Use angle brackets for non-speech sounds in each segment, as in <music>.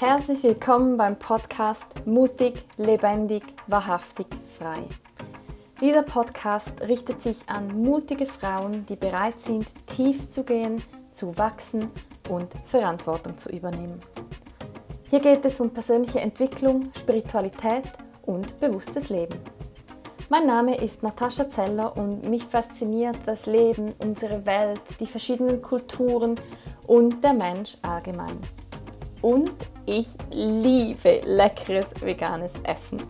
Herzlich willkommen beim Podcast Mutig, lebendig, wahrhaftig, frei. Dieser Podcast richtet sich an mutige Frauen, die bereit sind, tief zu gehen, zu wachsen und Verantwortung zu übernehmen. Hier geht es um persönliche Entwicklung, Spiritualität und bewusstes Leben. Mein Name ist Natascha Zeller und mich fasziniert das Leben, unsere Welt, die verschiedenen Kulturen und der Mensch allgemein. Und ich liebe leckeres veganes Essen.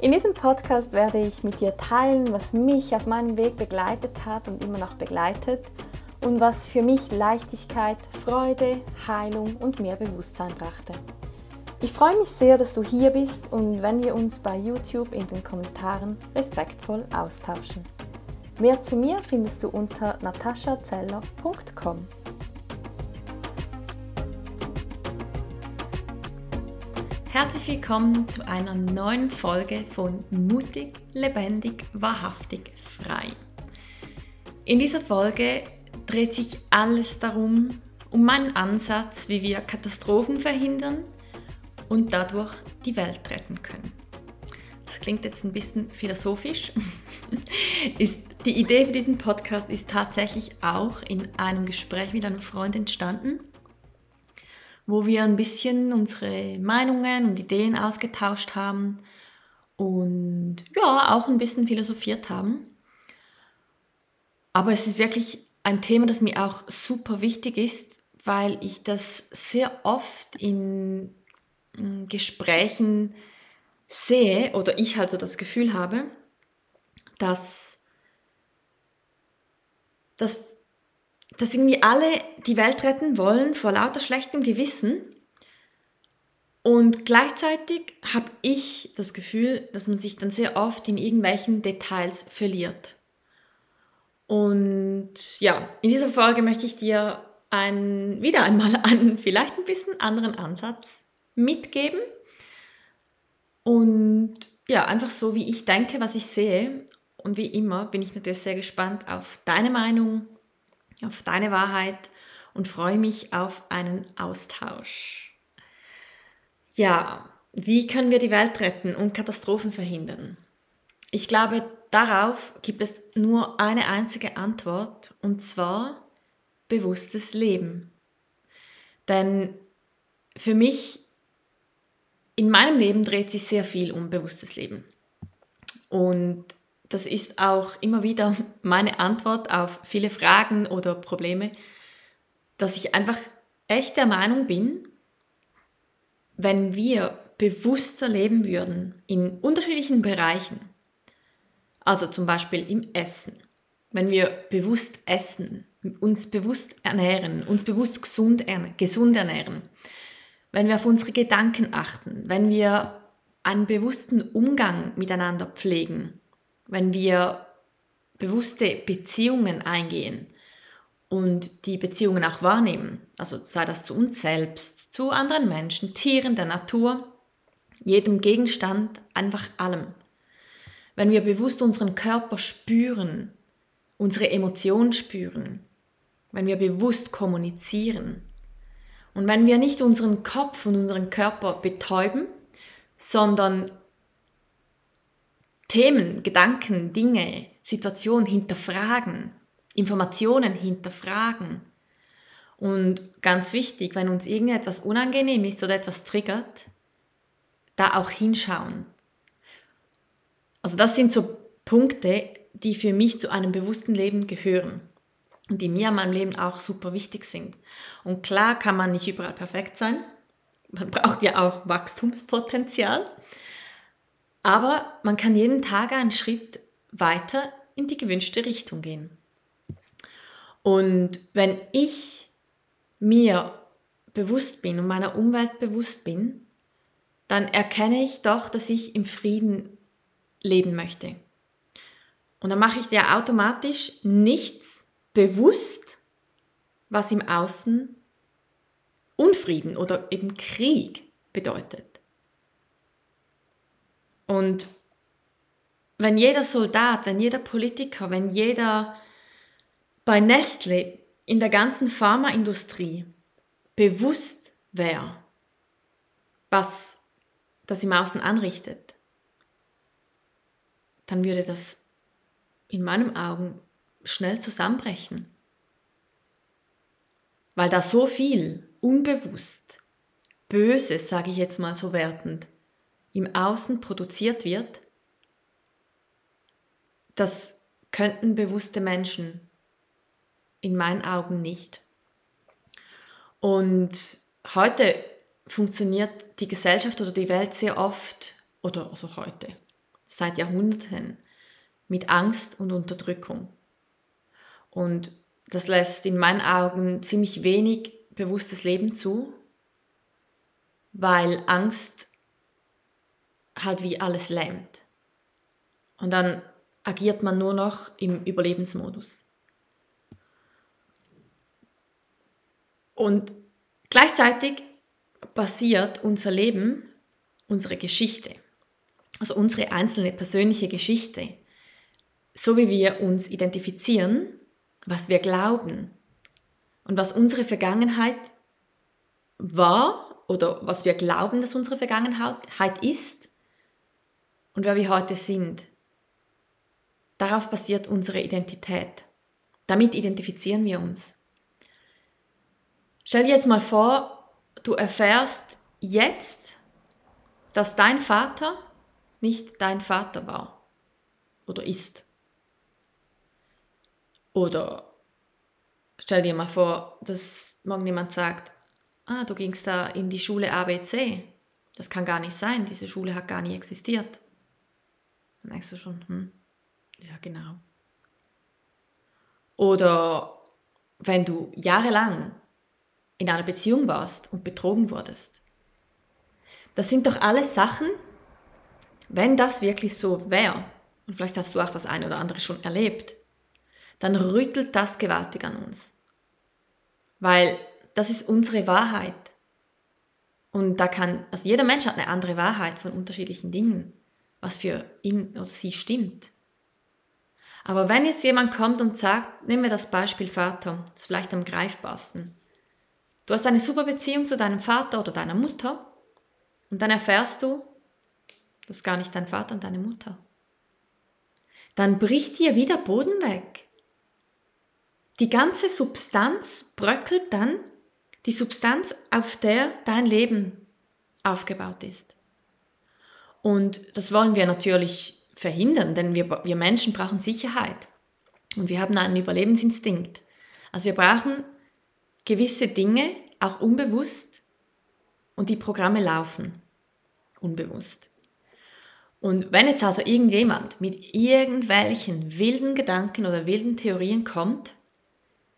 In diesem Podcast werde ich mit dir teilen, was mich auf meinem Weg begleitet hat und immer noch begleitet und was für mich Leichtigkeit, Freude, Heilung und mehr Bewusstsein brachte. Ich freue mich sehr, dass du hier bist und wenn wir uns bei YouTube in den Kommentaren respektvoll austauschen. Mehr zu mir findest du unter nataschazeller.com. Herzlich willkommen zu einer neuen Folge von Mutig, lebendig, wahrhaftig, frei. In dieser Folge dreht sich alles darum, um meinen Ansatz, wie wir Katastrophen verhindern und dadurch die Welt retten können. Das klingt jetzt ein bisschen philosophisch. <laughs> ist, die Idee für diesen Podcast ist tatsächlich auch in einem Gespräch mit einem Freund entstanden, wo wir ein bisschen unsere Meinungen und Ideen ausgetauscht haben und ja, auch ein bisschen philosophiert haben. Aber es ist wirklich ein Thema, das mir auch super wichtig ist, weil ich das sehr oft in Gesprächen sehe oder ich halt so das Gefühl habe, dass, dass, dass irgendwie alle die Welt retten wollen vor lauter schlechtem Gewissen. Und gleichzeitig habe ich das Gefühl, dass man sich dann sehr oft in irgendwelchen Details verliert. Und ja, in dieser Folge möchte ich dir ein, wieder einmal <laughs> einen vielleicht ein bisschen anderen Ansatz mitgeben. Und ja, einfach so, wie ich denke, was ich sehe. Und wie immer bin ich natürlich sehr gespannt auf deine Meinung, auf deine Wahrheit und freue mich auf einen Austausch. Ja, wie können wir die Welt retten und Katastrophen verhindern? Ich glaube, darauf gibt es nur eine einzige Antwort und zwar bewusstes Leben. Denn für mich in meinem Leben dreht sich sehr viel um bewusstes Leben. Und das ist auch immer wieder <laughs> meine Antwort auf viele Fragen oder Probleme, dass ich einfach echt der Meinung bin, wenn wir bewusster leben würden in unterschiedlichen Bereichen, also zum Beispiel im Essen, wenn wir bewusst essen, uns bewusst ernähren, uns bewusst gesund, gesund ernähren, wenn wir auf unsere Gedanken achten, wenn wir einen bewussten Umgang miteinander pflegen, wenn wir bewusste Beziehungen eingehen und die Beziehungen auch wahrnehmen, also sei das zu uns selbst, zu anderen Menschen, Tieren, der Natur, jedem Gegenstand, einfach allem. Wenn wir bewusst unseren Körper spüren, unsere Emotionen spüren, wenn wir bewusst kommunizieren, und wenn wir nicht unseren Kopf und unseren Körper betäuben, sondern Themen, Gedanken, Dinge, Situationen hinterfragen, Informationen hinterfragen. Und ganz wichtig, wenn uns irgendetwas unangenehm ist oder etwas triggert, da auch hinschauen. Also das sind so Punkte, die für mich zu einem bewussten Leben gehören und die mir in meinem Leben auch super wichtig sind. Und klar kann man nicht überall perfekt sein. Man braucht ja auch Wachstumspotenzial. Aber man kann jeden Tag einen Schritt weiter in die gewünschte Richtung gehen. Und wenn ich mir bewusst bin und meiner Umwelt bewusst bin, dann erkenne ich doch, dass ich im Frieden leben möchte. Und dann mache ich ja automatisch nichts, bewusst, was im Außen Unfrieden oder eben Krieg bedeutet. Und wenn jeder Soldat, wenn jeder Politiker, wenn jeder bei Nestle in der ganzen Pharmaindustrie bewusst wäre, was das im Außen anrichtet, dann würde das in meinen Augen schnell zusammenbrechen. Weil da so viel unbewusst, Böses, sage ich jetzt mal so wertend, im Außen produziert wird, das könnten bewusste Menschen in meinen Augen nicht. Und heute funktioniert die Gesellschaft oder die Welt sehr oft, oder also heute, seit Jahrhunderten, mit Angst und Unterdrückung. Und das lässt in meinen Augen ziemlich wenig bewusstes Leben zu, weil Angst halt wie alles lähmt. Und dann agiert man nur noch im Überlebensmodus. Und gleichzeitig basiert unser Leben, unsere Geschichte, also unsere einzelne persönliche Geschichte, so wie wir uns identifizieren, was wir glauben und was unsere Vergangenheit war oder was wir glauben, dass unsere Vergangenheit ist und wer wir heute sind. Darauf basiert unsere Identität. Damit identifizieren wir uns. Stell dir jetzt mal vor, du erfährst jetzt, dass dein Vater nicht dein Vater war oder ist. Oder stell dir mal vor, dass morgen jemand sagt, ah, du gingst da in die Schule ABC. Das kann gar nicht sein, diese Schule hat gar nie existiert. Dann denkst du schon, hm, ja genau. Oder wenn du jahrelang in einer Beziehung warst und betrogen wurdest. Das sind doch alles Sachen, wenn das wirklich so wäre, und vielleicht hast du auch das eine oder andere schon erlebt, dann rüttelt das gewaltig an uns. Weil das ist unsere Wahrheit. Und da kann, also jeder Mensch hat eine andere Wahrheit von unterschiedlichen Dingen, was für ihn oder sie stimmt. Aber wenn jetzt jemand kommt und sagt, nehmen wir das Beispiel Vater, das ist vielleicht am greifbarsten. Du hast eine super Beziehung zu deinem Vater oder deiner Mutter und dann erfährst du, das ist gar nicht dein Vater und deine Mutter. Dann bricht dir wieder Boden weg. Die ganze Substanz bröckelt dann, die Substanz, auf der dein Leben aufgebaut ist. Und das wollen wir natürlich verhindern, denn wir, wir Menschen brauchen Sicherheit. Und wir haben einen Überlebensinstinkt. Also wir brauchen gewisse Dinge, auch unbewusst, und die Programme laufen unbewusst. Und wenn jetzt also irgendjemand mit irgendwelchen wilden Gedanken oder wilden Theorien kommt,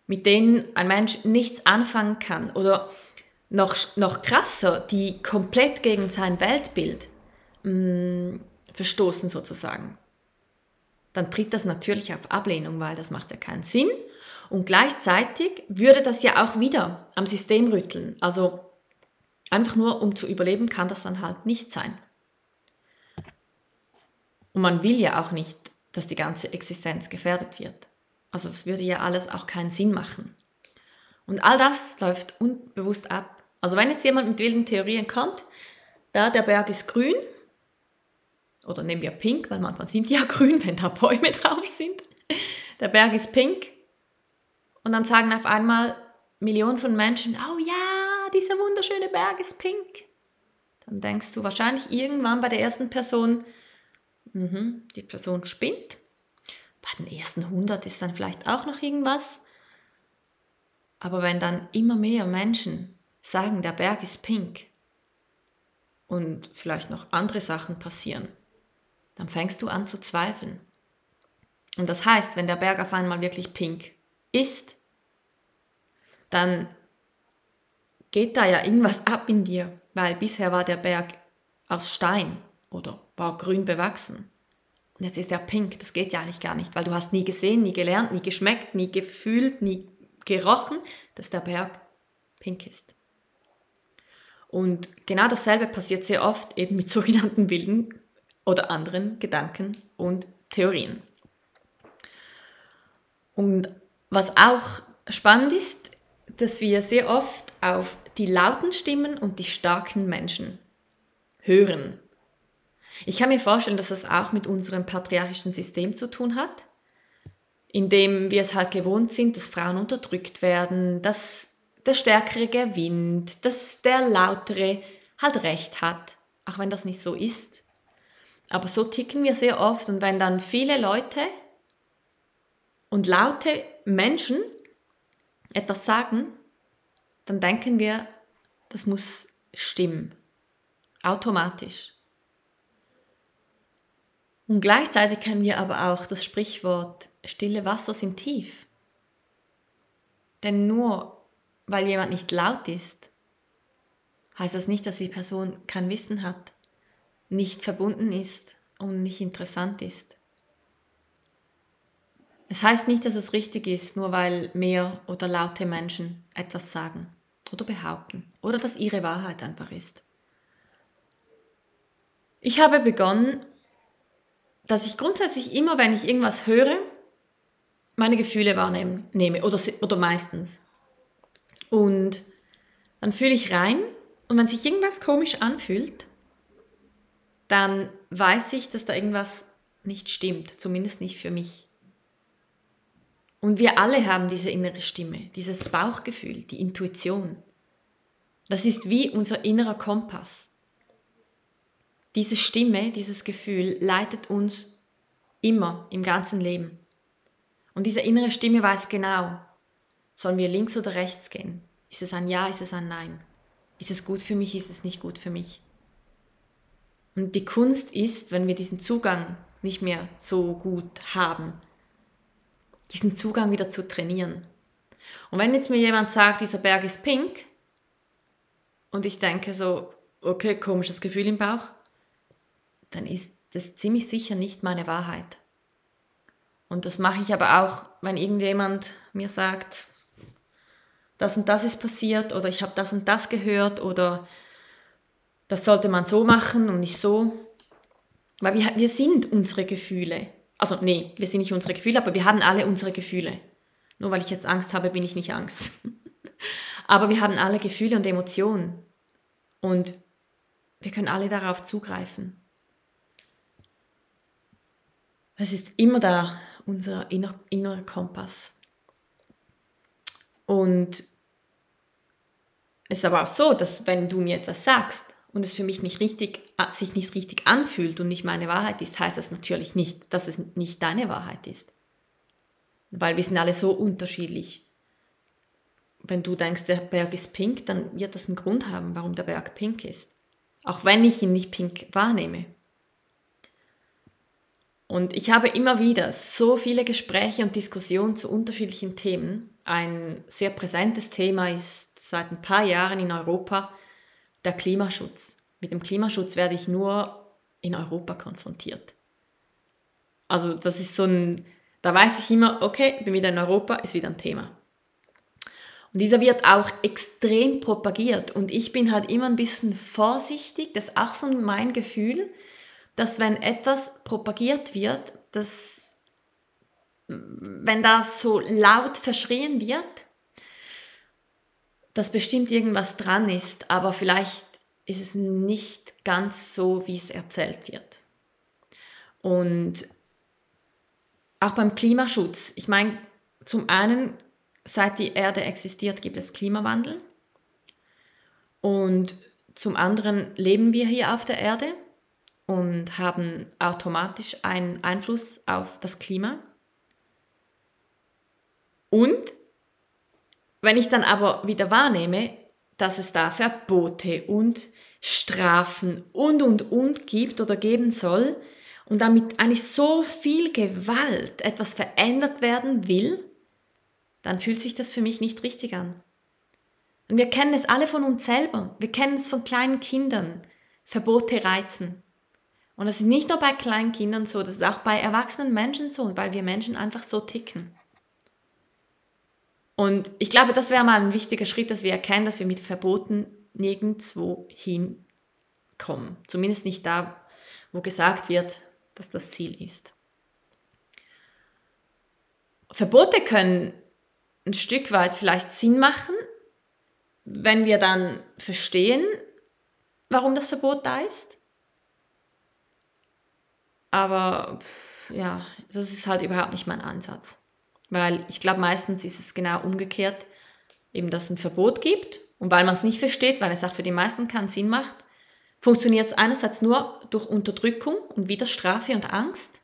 mit denen ein Mensch nichts anfangen kann oder noch, noch krasser, die komplett gegen sein Weltbild mh, mm, verstoßen sozusagen, dann tritt das natürlich auf Ablehnung, weil das macht ja keinen Sinn. Und gleichzeitig würde das ja auch wieder am System rütteln. Also einfach nur um zu überleben kann das dann halt nicht sein. Und man will ja auch nicht, dass die ganze Existenz gefährdet wird. Also das würde ja alles auch keinen Sinn machen. Und all das läuft unbewusst ab. Also wenn jetzt jemand mit wilden Theorien kommt, da der Berg ist grün, oder nehmen wir pink, weil manchmal sind die ja <laughs> grün, wenn da Bäume drauf sind. Der Berg ist pink. Und dann sagen auf einmal Millionen von Menschen, oh ja, dieser wunderschöne Berg ist pink. Dann denkst du wahrscheinlich irgendwann bei der ersten Person, mhm, die Person spinnt. Bei den ersten 100 ist dann vielleicht auch noch irgendwas. Aber wenn dann immer mehr Menschen sagen, der Berg ist pink und vielleicht noch andere Sachen passieren, dann fängst du an zu zweifeln. Und das heißt, wenn der Berg auf einmal wirklich pink ist, dann geht da ja irgendwas ab in dir, weil bisher war der Berg aus Stein oder war grün bewachsen. Und jetzt ist er pink, das geht ja eigentlich gar nicht, weil du hast nie gesehen, nie gelernt, nie geschmeckt, nie gefühlt, nie gerochen, dass der Berg pink ist. Und genau dasselbe passiert sehr oft eben mit sogenannten wilden oder anderen Gedanken und Theorien. Und was auch spannend ist, dass wir sehr oft auf die lauten Stimmen und die starken Menschen hören. Ich kann mir vorstellen, dass das auch mit unserem patriarchischen System zu tun hat, in dem wir es halt gewohnt sind, dass Frauen unterdrückt werden, dass der Stärkere gewinnt, dass der Lautere halt recht hat, auch wenn das nicht so ist. Aber so ticken wir sehr oft und wenn dann viele Leute und laute Menschen etwas sagen, dann denken wir, das muss stimmen. Automatisch. Und gleichzeitig kennen wir aber auch das Sprichwort, stille Wasser sind tief. Denn nur weil jemand nicht laut ist, heißt das nicht, dass die Person kein Wissen hat, nicht verbunden ist und nicht interessant ist. Es heißt nicht, dass es richtig ist, nur weil mehr oder laute Menschen etwas sagen oder behaupten oder dass ihre Wahrheit einfach ist. Ich habe begonnen, dass ich grundsätzlich immer, wenn ich irgendwas höre, meine Gefühle wahrnehme oder, oder meistens. Und dann fühle ich rein und wenn sich irgendwas komisch anfühlt, dann weiß ich, dass da irgendwas nicht stimmt, zumindest nicht für mich. Und wir alle haben diese innere Stimme, dieses Bauchgefühl, die Intuition. Das ist wie unser innerer Kompass. Diese Stimme, dieses Gefühl leitet uns immer im ganzen Leben. Und diese innere Stimme weiß genau, sollen wir links oder rechts gehen? Ist es ein Ja, ist es ein Nein? Ist es gut für mich, ist es nicht gut für mich? Und die Kunst ist, wenn wir diesen Zugang nicht mehr so gut haben, diesen Zugang wieder zu trainieren. Und wenn jetzt mir jemand sagt, dieser Berg ist pink, und ich denke so, okay, komisches Gefühl im Bauch, dann ist das ziemlich sicher nicht meine Wahrheit. Und das mache ich aber auch, wenn irgendjemand mir sagt, das und das ist passiert oder ich habe das und das gehört oder das sollte man so machen und nicht so. Weil wir, wir sind unsere Gefühle. Also nee, wir sind nicht unsere Gefühle, aber wir haben alle unsere Gefühle. Nur weil ich jetzt Angst habe, bin ich nicht Angst. <laughs> aber wir haben alle Gefühle und Emotionen. Und wir können alle darauf zugreifen. Es ist immer da, unser inner, innerer Kompass. Und es ist aber auch so, dass wenn du mir etwas sagst und es für mich nicht richtig, äh, sich nicht richtig anfühlt und nicht meine Wahrheit ist, heißt das natürlich nicht, dass es nicht deine Wahrheit ist. Weil wir sind alle so unterschiedlich. Wenn du denkst, der Berg ist pink, dann wird das einen Grund haben, warum der Berg pink ist. Auch wenn ich ihn nicht pink wahrnehme. Und ich habe immer wieder so viele Gespräche und Diskussionen zu unterschiedlichen Themen. Ein sehr präsentes Thema ist seit ein paar Jahren in Europa der Klimaschutz. Mit dem Klimaschutz werde ich nur in Europa konfrontiert. Also das ist so ein, da weiß ich immer, okay, bin wieder in Europa, ist wieder ein Thema. Und dieser wird auch extrem propagiert und ich bin halt immer ein bisschen vorsichtig, das ist auch so mein Gefühl, dass wenn etwas propagiert wird, dass wenn das so laut verschrien wird, dass bestimmt irgendwas dran ist, aber vielleicht ist es nicht ganz so, wie es erzählt wird. Und auch beim Klimaschutz, ich meine, zum einen, seit die Erde existiert, gibt es Klimawandel. Und zum anderen leben wir hier auf der Erde und haben automatisch einen Einfluss auf das Klima. Und wenn ich dann aber wieder wahrnehme, dass es da Verbote und Strafen und, und, und gibt oder geben soll und damit eigentlich so viel Gewalt etwas verändert werden will, dann fühlt sich das für mich nicht richtig an. Und wir kennen es alle von uns selber. Wir kennen es von kleinen Kindern. Verbote reizen. Und das ist nicht nur bei kleinen Kindern so, das ist auch bei erwachsenen Menschen so, weil wir Menschen einfach so ticken. Und ich glaube, das wäre mal ein wichtiger Schritt, dass wir erkennen, dass wir mit Verboten nirgendwo hinkommen. Zumindest nicht da, wo gesagt wird, dass das Ziel ist. Verbote können ein Stück weit vielleicht Sinn machen, wenn wir dann verstehen, warum das Verbot da ist. aber ja, das ist halt überhaupt nicht mein Ansatz. Weil ich glaube, meistens ist es genau umgekehrt, eben dass es ein Verbot gibt und weil man es nicht versteht, weil es auch für die meisten keinen Sinn macht, funktioniert es einerseits nur durch Unterdrückung und wieder Strafe und Angst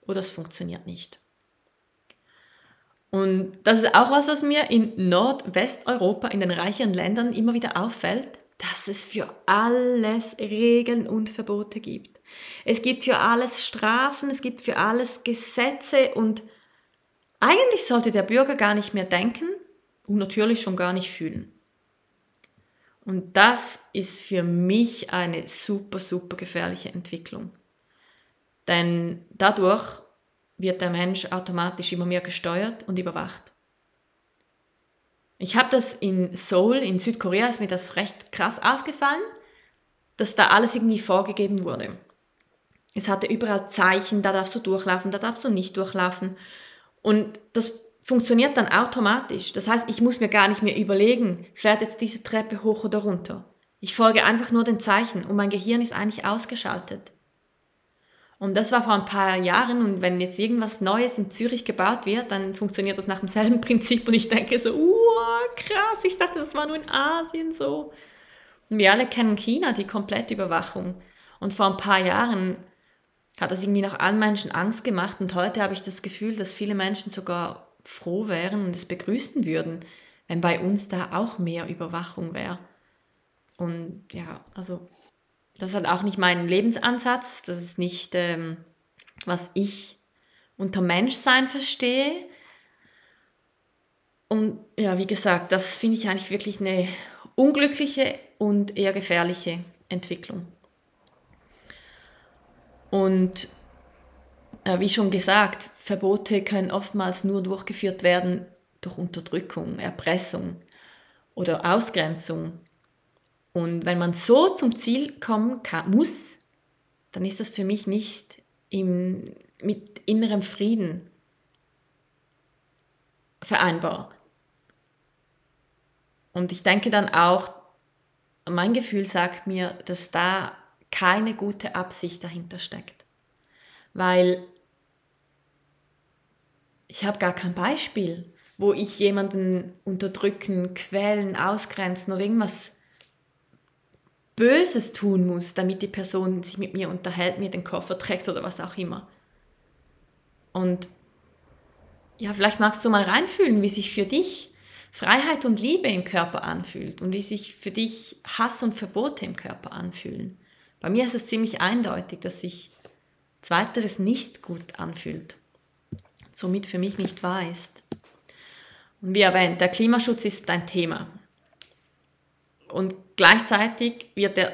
oder es funktioniert nicht. Und das ist auch was, was mir in Nordwesteuropa, in den reicheren Ländern immer wieder auffällt, dass es für alles Regeln und Verbote gibt. Es gibt für alles Strafen, es gibt für alles Gesetze und eigentlich sollte der Bürger gar nicht mehr denken und natürlich schon gar nicht fühlen. Und das ist für mich eine super, super gefährliche Entwicklung. Denn dadurch wird der Mensch automatisch immer mehr gesteuert und überwacht. Ich habe das in Seoul, in Südkorea, ist mir das recht krass aufgefallen, dass da alles irgendwie vorgegeben wurde. Es hatte überall Zeichen, da darfst du durchlaufen, da darfst du nicht durchlaufen. Und das funktioniert dann automatisch. Das heißt, ich muss mir gar nicht mehr überlegen, fährt jetzt diese Treppe hoch oder runter. Ich folge einfach nur den Zeichen und mein Gehirn ist eigentlich ausgeschaltet. Und das war vor ein paar Jahren und wenn jetzt irgendwas Neues in Zürich gebaut wird, dann funktioniert das nach demselben <laughs> Prinzip und ich denke so, wow, krass, ich dachte, das war nur in Asien so. Und wir alle kennen China, die Komplettüberwachung. Und vor ein paar Jahren hat das irgendwie noch allen Menschen Angst gemacht und heute habe ich das Gefühl, dass viele Menschen sogar froh wären und es begrüßen würden, wenn bei uns da auch mehr Überwachung wäre. Und ja, also das ist halt auch nicht mein Lebensansatz. Das ist nicht, ähm, was ich unter Menschsein verstehe. Und ja, wie gesagt, das finde ich eigentlich wirklich eine unglückliche und eher gefährliche Entwicklung. Und äh, wie schon gesagt, Verbote können oftmals nur durchgeführt werden durch Unterdrückung, Erpressung oder Ausgrenzung. Und wenn man so zum Ziel kommen kann, muss, dann ist das für mich nicht im, mit innerem Frieden vereinbar. Und ich denke dann auch, mein Gefühl sagt mir, dass da keine gute Absicht dahinter steckt. Weil ich habe gar kein Beispiel, wo ich jemanden unterdrücken, quälen, ausgrenzen oder irgendwas Böses tun muss, damit die Person sich mit mir unterhält, mir den Koffer trägt oder was auch immer. Und ja, vielleicht magst du mal reinfühlen, wie sich für dich Freiheit und Liebe im Körper anfühlt und wie sich für dich Hass und Verbote im Körper anfühlen. Bei mir ist es ziemlich eindeutig, dass sich Zweiteres nicht gut anfühlt, somit für mich nicht wahr ist. Und wie erwähnt, der Klimaschutz ist ein Thema. Und gleichzeitig wird er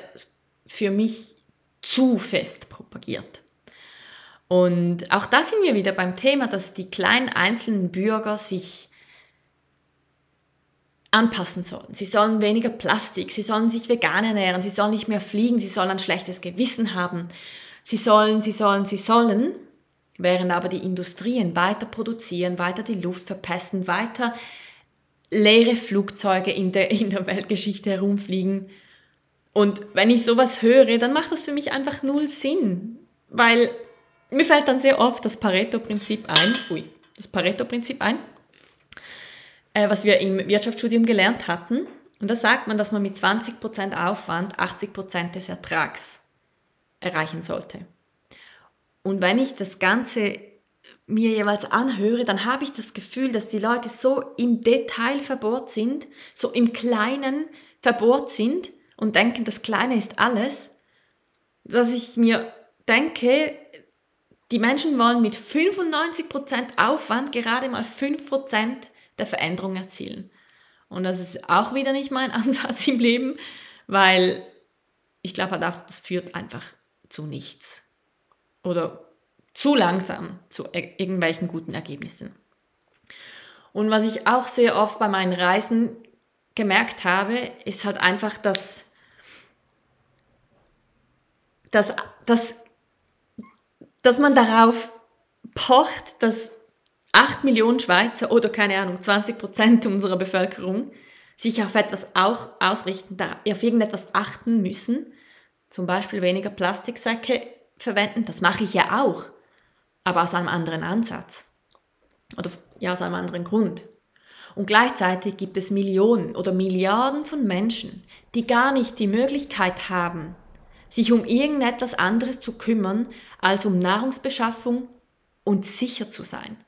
für mich zu fest propagiert. Und auch da sind wir wieder beim Thema, dass die kleinen einzelnen Bürger sich anpassen sollen. Sie sollen weniger Plastik, sie sollen sich vegan ernähren, sie sollen nicht mehr fliegen, sie sollen ein schlechtes Gewissen haben. Sie sollen, sie sollen, sie sollen, während aber die Industrien weiter produzieren, weiter die Luft verpesten, weiter leere Flugzeuge in der, in der Weltgeschichte herumfliegen. Und wenn ich sowas höre, dann macht das für mich einfach null Sinn, weil mir fällt dann sehr oft das Pareto-Prinzip ein, ui, das Pareto-Prinzip ein, äh, was wir im Wirtschaftsstudium gelernt hatten. Und da sagt man, dass man mit 20% Aufwand 80% des Ertrags erreichen sollte. Und wenn ich das Ganze mir jeweils anhöre, dann habe ich das Gefühl, dass die Leute so im Detail verbohrt sind, so im Kleinen verbohrt sind und denken, das Kleine ist alles, dass ich mir denke, die Menschen wollen mit 95% Aufwand gerade mal 5% der Veränderung erzielen. Und das ist auch wieder nicht mein <laughs> Ansatz im Leben, weil ich glaube halt auch, das führt einfach zu nichts. Oder zu langsam zu irgendwelchen guten Ergebnissen. Und was ich auch sehr oft bei meinen Reisen gemerkt habe, ist halt einfach, dass, dass, dass, dass man darauf pocht, dass 8 Millionen Schweizer oder keine Ahnung, 20 Prozent unserer Bevölkerung sich auf etwas auch ausrichten, auf irgendetwas achten müssen, zum Beispiel weniger Plastiksäcke verwenden. Das mache ich ja auch, aber aus einem anderen Ansatz. Oder ja, aus einem anderen Grund. Und gleichzeitig gibt es Millionen oder Milliarden von Menschen, die gar nicht die Möglichkeit haben, sich um irgendetwas anderes zu kümmern, als um Nahrungsbeschaffung und sicher zu sein.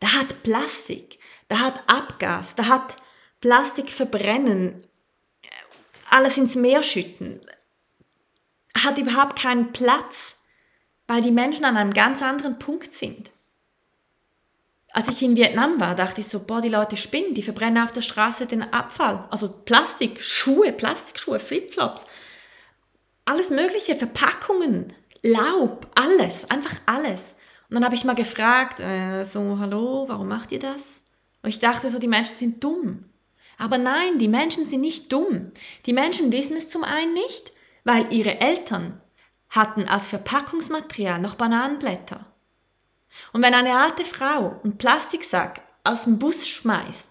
Da hat Plastik, da hat Abgas, da hat Plastik verbrennen, alles ins Meer schütten, hat überhaupt keinen Platz, weil die Menschen an einem ganz anderen Punkt sind als ich in Vietnam war, dachte ich so, boah, die Leute spinnen, die verbrennen auf der Straße den Abfall. Also Plastik, Schuhe, Plastikschuhe, Flipflops, alles mögliche, Verpackungen, Laub, alles, einfach alles. Und dann habe ich mal gefragt, äh, so, hallo, warum macht ihr das? Und ich dachte so, die Menschen sind dumm. Aber nein, die Menschen sind nicht dumm. Die Menschen wissen es zum einen nicht, weil ihre Eltern hatten als Verpackungsmaterial noch Bananenblätter. Und wenn eine alte Frau einen Plastiksack aus dem Bus schmeißt,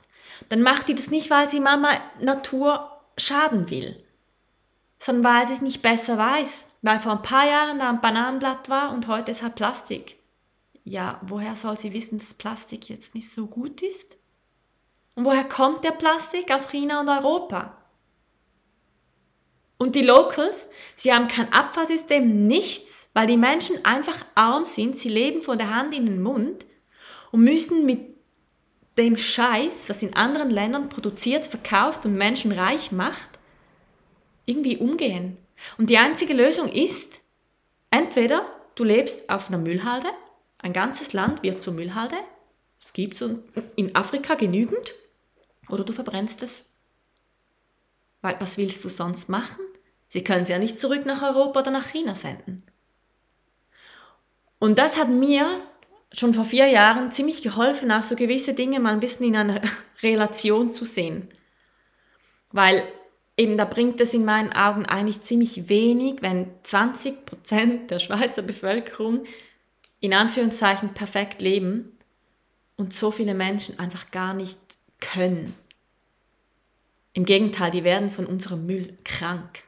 dann macht die das nicht, weil sie Mama Natur schaden will, sondern weil sie es nicht besser weiß, weil vor ein paar Jahren da ein Bananenblatt war und heute ist halt Plastik. Ja, woher soll sie wissen, dass Plastik jetzt nicht so gut ist? Und woher kommt der Plastik? Aus China und Europa. Und die Locals, sie haben kein Abfallsystem, nichts weil die Menschen einfach arm sind, sie leben von der Hand in den Mund und müssen mit dem Scheiß, was in anderen Ländern produziert, verkauft und Menschen reich macht, irgendwie umgehen. Und die einzige Lösung ist, entweder du lebst auf einer Müllhalde, ein ganzes Land wird zur Müllhalde, es gibt es in Afrika genügend, oder du verbrennst es. Weil was willst du sonst machen? Sie können es ja nicht zurück nach Europa oder nach China senden. Und das hat mir schon vor vier Jahren ziemlich geholfen, auch so gewisse Dinge mal ein bisschen in einer <laughs> Relation zu sehen. Weil eben da bringt es in meinen Augen eigentlich ziemlich wenig, wenn 20 Prozent der Schweizer Bevölkerung in Anführungszeichen perfekt leben und so viele Menschen einfach gar nicht können. Im Gegenteil, die werden von unserem Müll krank.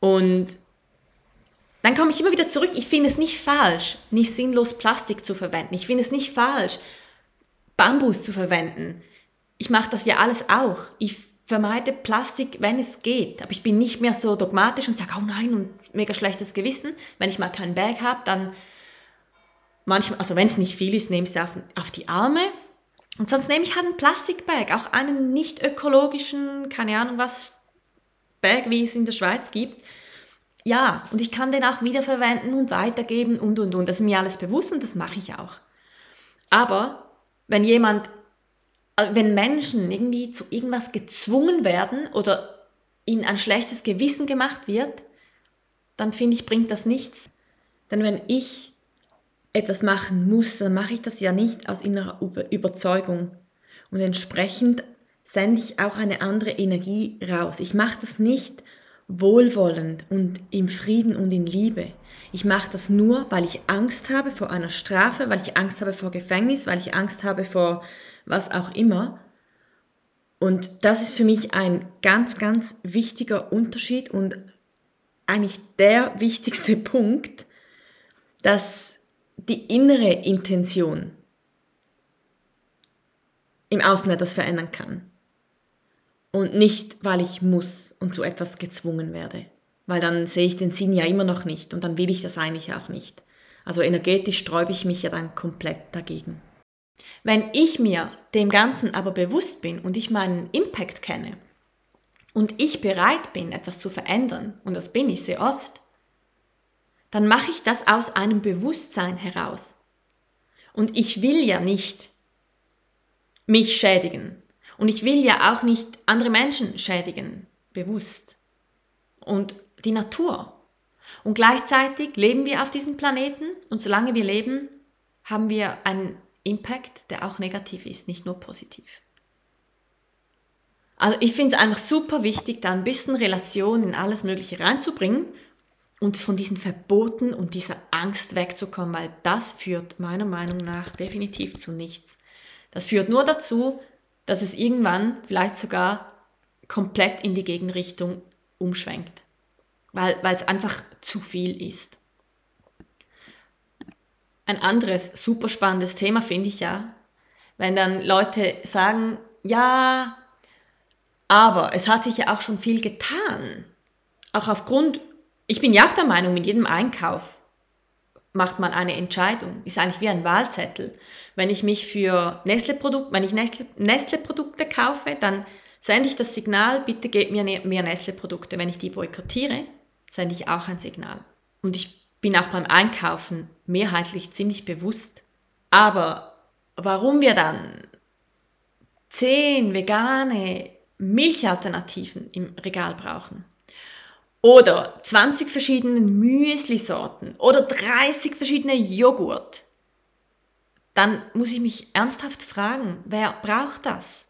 Und dann komme ich immer wieder zurück, ich finde es nicht falsch, nicht sinnlos Plastik zu verwenden. Ich finde es nicht falsch, Bambus zu verwenden. Ich mache das ja alles auch. Ich vermeide Plastik, wenn es geht. Aber ich bin nicht mehr so dogmatisch und sage, oh nein, und mega schlechtes Gewissen. Wenn ich mal keinen Bag habe, dann manchmal, also wenn es nicht viel ist, nehme ich es auf, auf die Arme. Und sonst nehme ich halt einen Plastikbag, auch einen nicht ökologischen, keine Ahnung was, Bag, wie es in der Schweiz gibt ja, und ich kann den auch wiederverwenden und weitergeben und, und, und. Das ist mir alles bewusst und das mache ich auch. Aber wenn jemand, äh, wenn Menschen irgendwie zu irgendwas gezwungen werden oder ihnen ein schlechtes Gewissen gemacht wird, dann finde ich, bringt das nichts. Denn wenn ich etwas machen muss, dann mache ich das ja nicht aus innerer Überzeugung. Und entsprechend sende ich auch eine andere Energie raus. Ich mache das nicht, wohlwollend und im Frieden und in Liebe. Ich mache das nur, weil ich Angst habe vor einer Strafe, weil ich Angst habe vor Gefängnis, weil ich Angst habe vor was auch immer. Und das ist für mich ein ganz, ganz wichtiger Unterschied und eigentlich der wichtigste <laughs> Punkt, dass die innere Intention im Außen etwas verändern kann und nicht, weil ich muss und zu etwas gezwungen werde. Weil dann sehe ich den Sinn ja immer noch nicht und dann will ich das eigentlich auch nicht. Also energetisch sträube ich mich ja dann komplett dagegen. Wenn ich mir dem Ganzen aber bewusst bin und ich meinen Impact kenne und ich bereit bin, etwas zu verändern, und das bin ich sehr oft, dann mache ich das aus einem Bewusstsein heraus. Und ich will ja nicht mich schädigen. Und ich will ja auch nicht andere Menschen schädigen, bewusst. Und die Natur. Und gleichzeitig leben wir auf diesem Planeten und solange wir leben, haben wir einen Impact, der auch negativ ist, nicht nur positiv. Also ich finde es einfach super wichtig, da ein bisschen Relation in alles Mögliche reinzubringen und von diesen Verboten und dieser Angst wegzukommen, weil das führt meiner Meinung nach definitiv zu nichts. Das führt nur dazu, dass es irgendwann vielleicht sogar komplett in die Gegenrichtung umschwenkt. weil es einfach zu viel ist. Ein anderes super spannendes Thema finde ich ja, wenn dann Leute sagen, ja, aber es hat sich ja auch schon viel getan. Auch aufgrund, ich bin ja auch der Meinung, mit jedem Einkauf macht man eine Entscheidung. Ist eigentlich wie ein Wahlzettel. Wenn ich mich für Nestle-Produkte, wenn ich Nestle-Produkte kaufe, dann sende ich das Signal, bitte gebt mir ne-, mehr Nestle-Produkte. Wenn ich die boykottiere, sende ich auch ein Signal. Und ich bin auch beim Einkaufen mehrheitlich ziemlich bewusst. Aber warum wir dann zehn vegane Milchalternativen im Regal brauchen, oder 20 verschiedene Müsli-Sorten oder 30 verschiedene Joghurt, dann muss ich mich ernsthaft fragen, wer braucht das?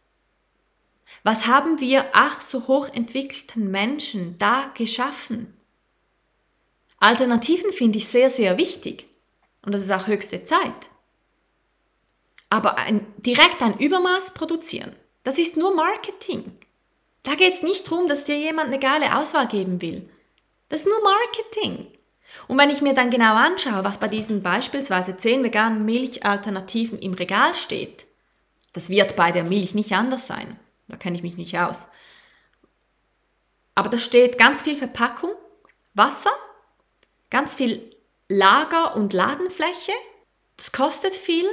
Was haben wir ach so hochentwickelten Menschen da geschaffen? Alternativen finde ich sehr, sehr wichtig und das ist auch höchste Zeit. Aber ein, direkt ein Übermaß produzieren, das ist nur Marketing. Da geht es nicht darum, dass dir jemand eine geile Auswahl geben will. Das ist nur Marketing. Und wenn ich mir dann genau anschaue, was bei diesen beispielsweise 10 veganen Milchalternativen im Regal steht, das wird bei der Milch nicht anders sein. Da kenne ich mich nicht aus. Aber da steht ganz viel Verpackung, Wasser, ganz viel Lager- und Ladenfläche. Das kostet viel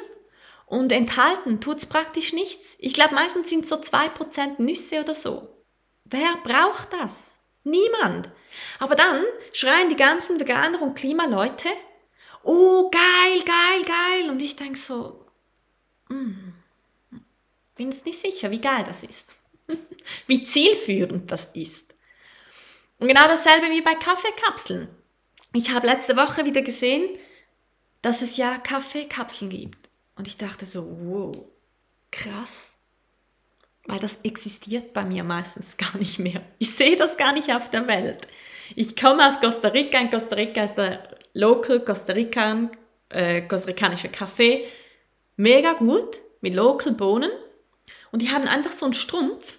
und enthalten tut es praktisch nichts. Ich glaube, meistens sind so 2% Nüsse oder so. Wer braucht das? Niemand. Aber dann schreien die ganzen Veganer und Klimaleute, oh geil, geil, geil. Und ich denke so, mm, bin es nicht sicher, wie geil das ist. <laughs> wie zielführend das ist. Und genau dasselbe wie bei Kaffeekapseln. Ich habe letzte Woche wieder gesehen, dass es ja Kaffeekapseln gibt. Und ich dachte so, wow, krass weil das existiert bei mir meistens <laughs> gar nicht mehr. Ich sehe das gar nicht auf der Welt. Ich komme aus Costa Rica. In Costa Rica ist der Local Costa Rican, äh, costaricanischer Kaffee mega gut mit Local Bohnen. Und die haben einfach so einen Strumpf,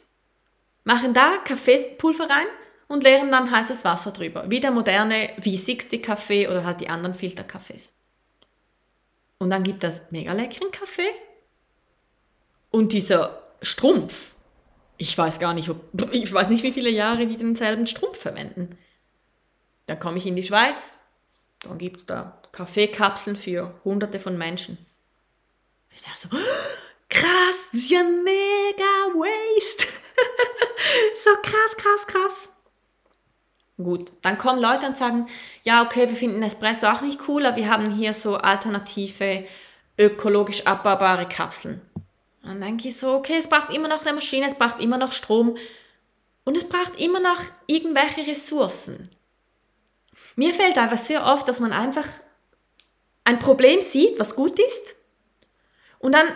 machen da Kaffeepulver rein und leeren dann heißes Wasser drüber. Wie der moderne V60 Kaffee oder halt die anderen Filterkaffees. Und dann gibt das mega leckeren Kaffee. Und dieser Strumpf. Ich weiß gar nicht, ob, ich weiß nicht, wie viele Jahre die denselben Strumpf verwenden. Dann komme ich in die Schweiz, dann gibt es da Kaffeekapseln für hunderte von Menschen. Ich dachte so, krass, das ist ja mega Waste. <laughs> so krass, krass, krass. Gut, dann kommen Leute und sagen, ja, okay, wir finden Espresso auch nicht cool, aber wir haben hier so alternative, ökologisch abbaubare Kapseln. Dann denke ich so, okay, es braucht immer noch eine Maschine, es braucht immer noch Strom und es braucht immer noch irgendwelche Ressourcen. Mir fällt einfach sehr oft, dass man einfach ein Problem sieht, was gut ist, und dann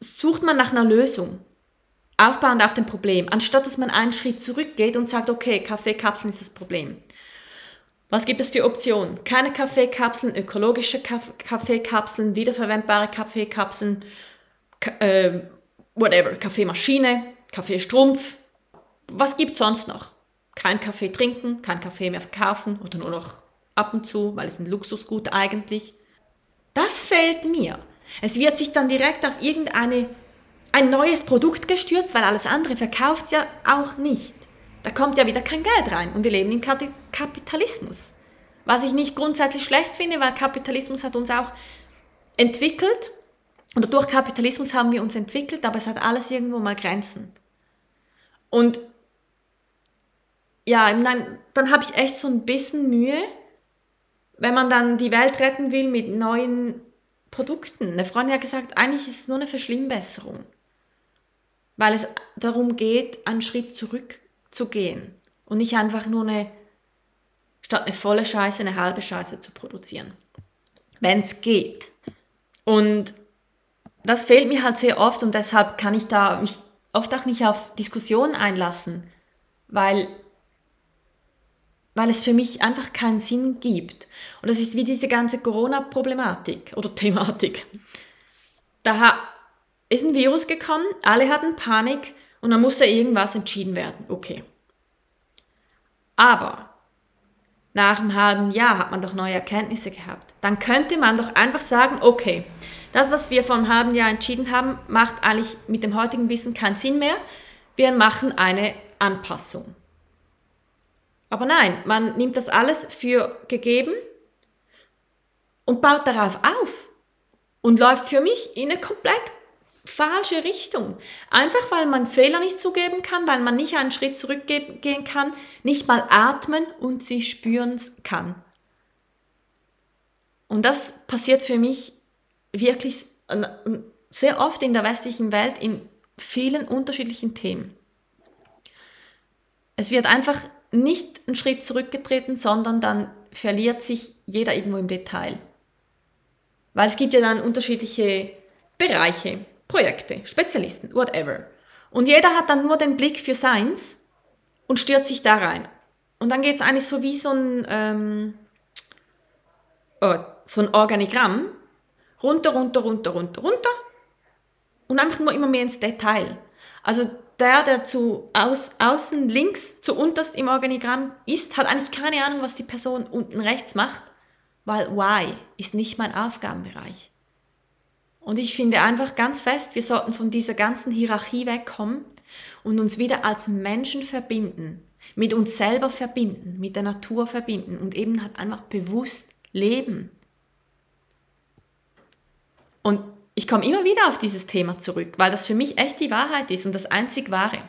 sucht man nach einer Lösung, aufbauend auf dem Problem, anstatt dass man einen Schritt zurückgeht und sagt, okay, Kaffeekapseln ist das Problem. Was gibt es für Optionen? Keine Kaffeekapseln, ökologische Kaffeekapseln, wiederverwendbare Kaffeekapseln, äh, whatever, Kaffeemaschine, Kaffeestrumpf. Was gibt sonst noch? Kein Kaffee trinken, kein Kaffee mehr verkaufen oder nur noch ab und zu, weil es ein Luxusgut eigentlich. Das fehlt mir. Es wird sich dann direkt auf irgendeine ein neues Produkt gestürzt, weil alles andere verkauft ja auch nicht. Da kommt ja wieder kein Geld rein und wir leben im Kapitalismus. Was ich nicht grundsätzlich schlecht finde, weil Kapitalismus hat uns auch entwickelt oder durch Kapitalismus haben wir uns entwickelt, aber es hat alles irgendwo mal Grenzen. Und ja, dann, dann habe ich echt so ein bisschen Mühe, wenn man dann die Welt retten will mit neuen Produkten. Eine Freundin hat gesagt, eigentlich ist es nur eine Verschlimmbesserung, weil es darum geht, einen Schritt zurückzugehen und nicht einfach nur eine, statt eine volle Scheiße, eine halbe Scheiße zu produzieren, wenn es geht. Und das fehlt mir halt sehr oft und deshalb kann ich da mich oft auch nicht auf Diskussionen einlassen, weil, weil es für mich einfach keinen Sinn gibt. Und das ist wie diese ganze Corona-Problematik oder Thematik. Da ist ein Virus gekommen, alle hatten Panik und dann musste irgendwas entschieden werden. Okay. Aber nach einem halben Jahr hat man doch neue Erkenntnisse gehabt. Dann könnte man doch einfach sagen, okay, das, was wir vor einem halben Jahr entschieden haben, macht eigentlich mit dem heutigen Wissen keinen Sinn mehr. Wir machen eine Anpassung. Aber nein, man nimmt das alles für gegeben und baut darauf auf und läuft für mich in eine komplett falsche Richtung. Einfach weil man Fehler nicht zugeben kann, weil man nicht einen Schritt zurückgehen kann, nicht mal atmen und sie spüren kann. Und das passiert für mich wirklich sehr oft in der westlichen Welt in vielen unterschiedlichen Themen. Es wird einfach nicht einen Schritt zurückgetreten, sondern dann verliert sich jeder irgendwo im Detail. Weil es gibt ja dann unterschiedliche Bereiche, Projekte, Spezialisten, whatever. Und jeder hat dann nur den Blick für seins und stürzt sich da rein. Und dann geht es eigentlich so wie so ein, ähm, oh, so ein Organigramm. Runter, runter, runter, runter, runter. Und einfach nur immer mehr ins Detail. Also der, der zu aus, außen links zu unterst im Organigramm ist, hat eigentlich keine Ahnung, was die Person unten rechts macht, weil why ist nicht mein Aufgabenbereich. Und ich finde einfach ganz fest, wir sollten von dieser ganzen Hierarchie wegkommen und uns wieder als Menschen verbinden, mit uns selber verbinden, mit der Natur verbinden und eben halt einfach bewusst leben. Und ich komme immer wieder auf dieses Thema zurück, weil das für mich echt die Wahrheit ist und das einzig wahre.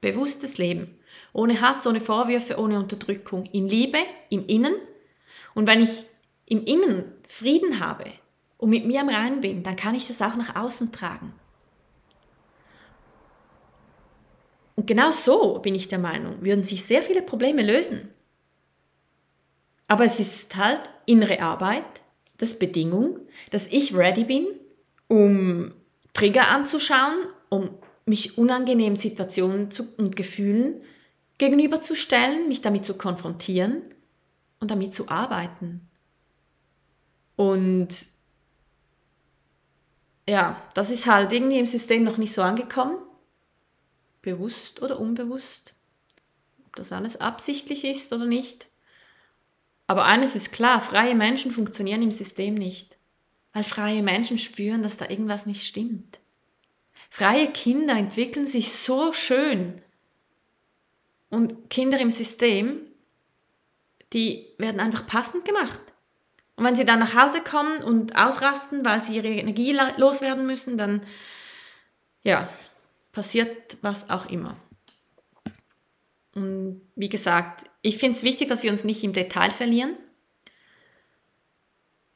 Bewusstes Leben. Ohne Hass, ohne Vorwürfe, ohne Unterdrückung. In Liebe, im Innen. Und wenn ich im Innen Frieden habe und mit mir im Reinen bin, dann kann ich das auch nach außen tragen. Und genau so bin ich der Meinung, würden sich sehr viele Probleme lösen. Aber es ist halt innere Arbeit, das Bedingung, dass ich ready bin, um Trigger anzuschauen, um mich unangenehmen Situationen und Gefühlen gegenüberzustellen, mich damit zu konfrontieren und damit zu arbeiten. Und ja, das ist halt irgendwie im System noch nicht so angekommen. Bewusst oder unbewusst. Ob das alles absichtlich ist oder nicht. Aber eines ist klar, freie Menschen funktionieren im System nicht weil freie Menschen spüren, dass da irgendwas nicht stimmt. Freie Kinder entwickeln sich so schön. Und Kinder im System, die werden einfach passend gemacht. Und wenn sie dann nach Hause kommen und ausrasten, weil sie ihre Energie loswerden müssen, dann ja, passiert was auch immer. Und wie gesagt, ich finde es wichtig, dass wir uns nicht im Detail verlieren,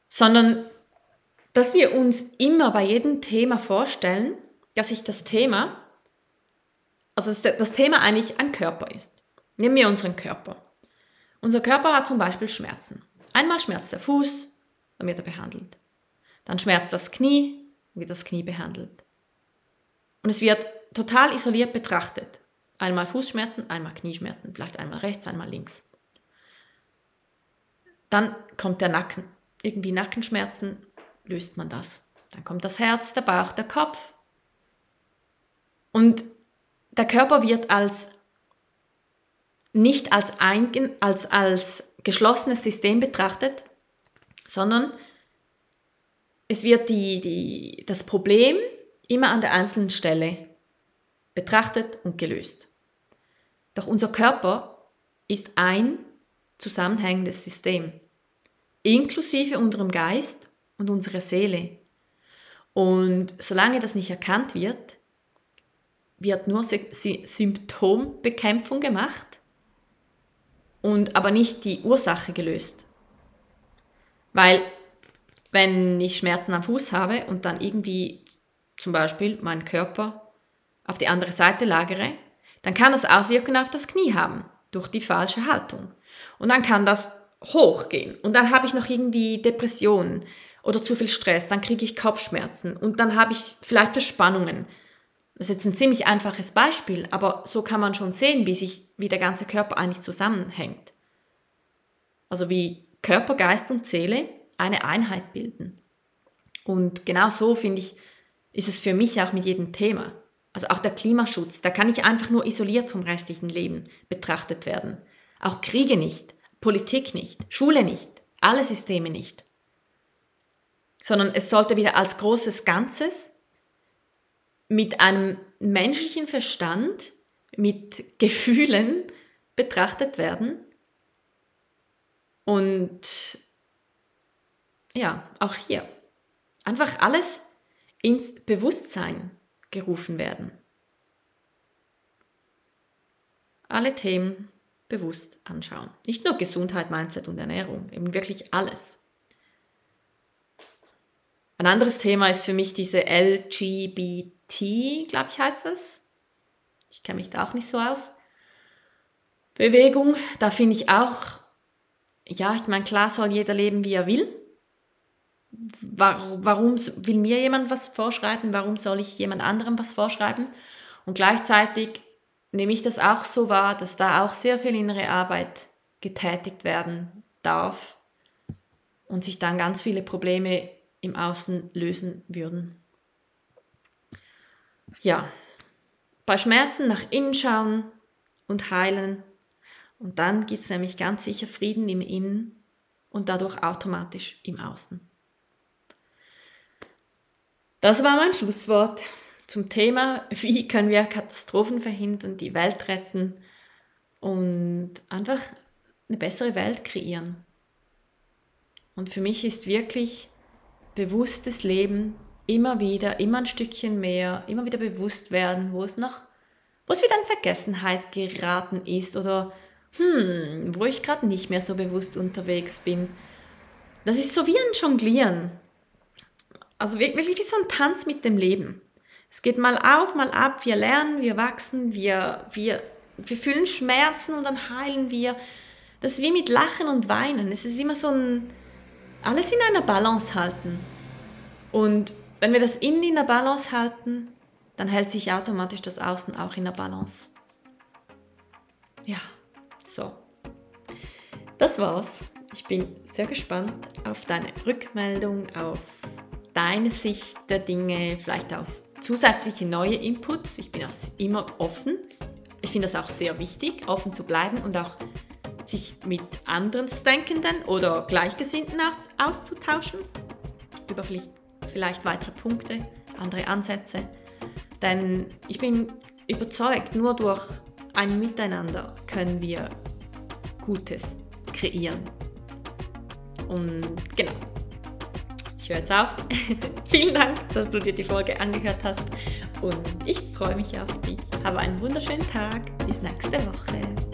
sondern dass wir uns immer bei jedem Thema vorstellen, dass sich das Thema, also das Thema eigentlich ein Körper ist. Nehmen wir unseren Körper. Unser Körper hat zum Beispiel Schmerzen. Einmal schmerzt der Fuß, dann wird er behandelt. Dann schmerzt das Knie, dann wird das Knie behandelt. Und es wird total isoliert betrachtet. Einmal Fußschmerzen, einmal Knieschmerzen, vielleicht einmal rechts, einmal links. Dann kommt der Nacken, irgendwie Nackenschmerzen löst man das. Dann kommt das Herz, der Bauch, der Kopf. Und der Körper wird als nicht als, ein, als, als geschlossenes System betrachtet, sondern es wird die, die, das Problem immer an der einzelnen Stelle betrachtet und gelöst. Doch unser Körper ist ein zusammenhängendes System, inklusive unserem Geist und unsere Seele. Und solange das nicht erkannt wird, wird nur Symptombekämpfung gemacht und aber nicht die Ursache gelöst. Weil wenn ich Schmerzen am Fuß habe und dann irgendwie zum Beispiel meinen Körper auf die andere Seite lagere, dann kann das Auswirkungen auf das Knie haben durch die falsche Haltung. Und dann kann das hochgehen und dann habe ich noch irgendwie Depressionen oder zu viel Stress, dann kriege ich Kopfschmerzen und dann habe ich vielleicht Verspannungen. Das ist jetzt ein ziemlich einfaches Beispiel, aber so kann man schon sehen, wie sich, wie der ganze Körper eigentlich zusammenhängt. Also wie Körper, Geist und Seele eine Einheit bilden. Und genau so finde ich, ist es für mich auch mit jedem Thema. Also auch der Klimaschutz, da kann nicht einfach nur isoliert vom restlichen Leben betrachtet werden. Auch Kriege nicht. Politik nicht, Schule nicht, alle Systeme nicht. Sondern es sollte wieder als großes Ganzes mit einem menschlichen Verstand, mit Gefühlen betrachtet werden. Und ja, auch hier einfach alles ins Bewusstsein gerufen werden. Alle Themen bewusst anschauen. Nicht nur Gesundheit, Mindset und Ernährung, eben wirklich alles. Ein anderes Thema ist für mich diese LGBT, glaube ich, heißt das. Ich kenne mich da auch nicht so aus. Bewegung, da finde ich auch, ja, ich meine, klar soll jeder leben, wie er will warum will mir jemand was vorschreiben, warum soll ich jemand anderem was vorschreiben? Und gleichzeitig nehme ich das auch so wahr, dass da auch sehr viel innere Arbeit getätigt werden darf und sich dann ganz viele Probleme im Außen lösen würden. Ja, bei Schmerzen nach innen schauen und heilen und dann gibt es nämlich ganz sicher Frieden im Innen und dadurch automatisch im Außen. Das war mein Schlusswort zum Thema, <laughs> wie können wir Katastrophen verhindern, die Welt retten und einfach eine bessere Welt kreieren. Und für mich ist wirklich bewusstes Leben immer wieder, immer ein Stückchen mehr, immer wieder bewusst werden, wo es noch, wo es wieder in Vergessenheit geraten ist oder hm, wo ich gerade nicht mehr so bewusst unterwegs bin. Das ist so wie ein Jonglieren. Also wirklich wie so ein Tanz mit dem Leben. Es geht mal auf, mal ab, wir lernen, wir wachsen, wir, wir, wir fühlen Schmerzen und dann heilen wir. Das ist wie mit Lachen und Weinen. Es ist immer so ein, alles in einer Balance halten. Und wenn wir das Innen in der Balance halten, dann hält sich automatisch das Außen auch in der Balance. Ja, so. Das war's. Ich bin sehr gespannt auf deine Rückmeldung, auf deine Sicht der Dinge, vielleicht auf zusätzliche neue Inputs. Ich bin auch immer offen. Ich finde das auch sehr wichtig, offen zu bleiben und auch sich mit anderen Denkenden oder Gleichgesinnten auszutauschen über vielleicht, vielleicht weitere Punkte, andere Ansätze. Denn ich bin überzeugt, nur durch ein Miteinander können wir Gutes kreieren. Und genau, höre jetzt auf. <laughs> Vielen Dank, dass du dir die Folge angehört hast und ich freue mich auf dich. Habe einen wunderschönen Tag. Bis nächste Woche.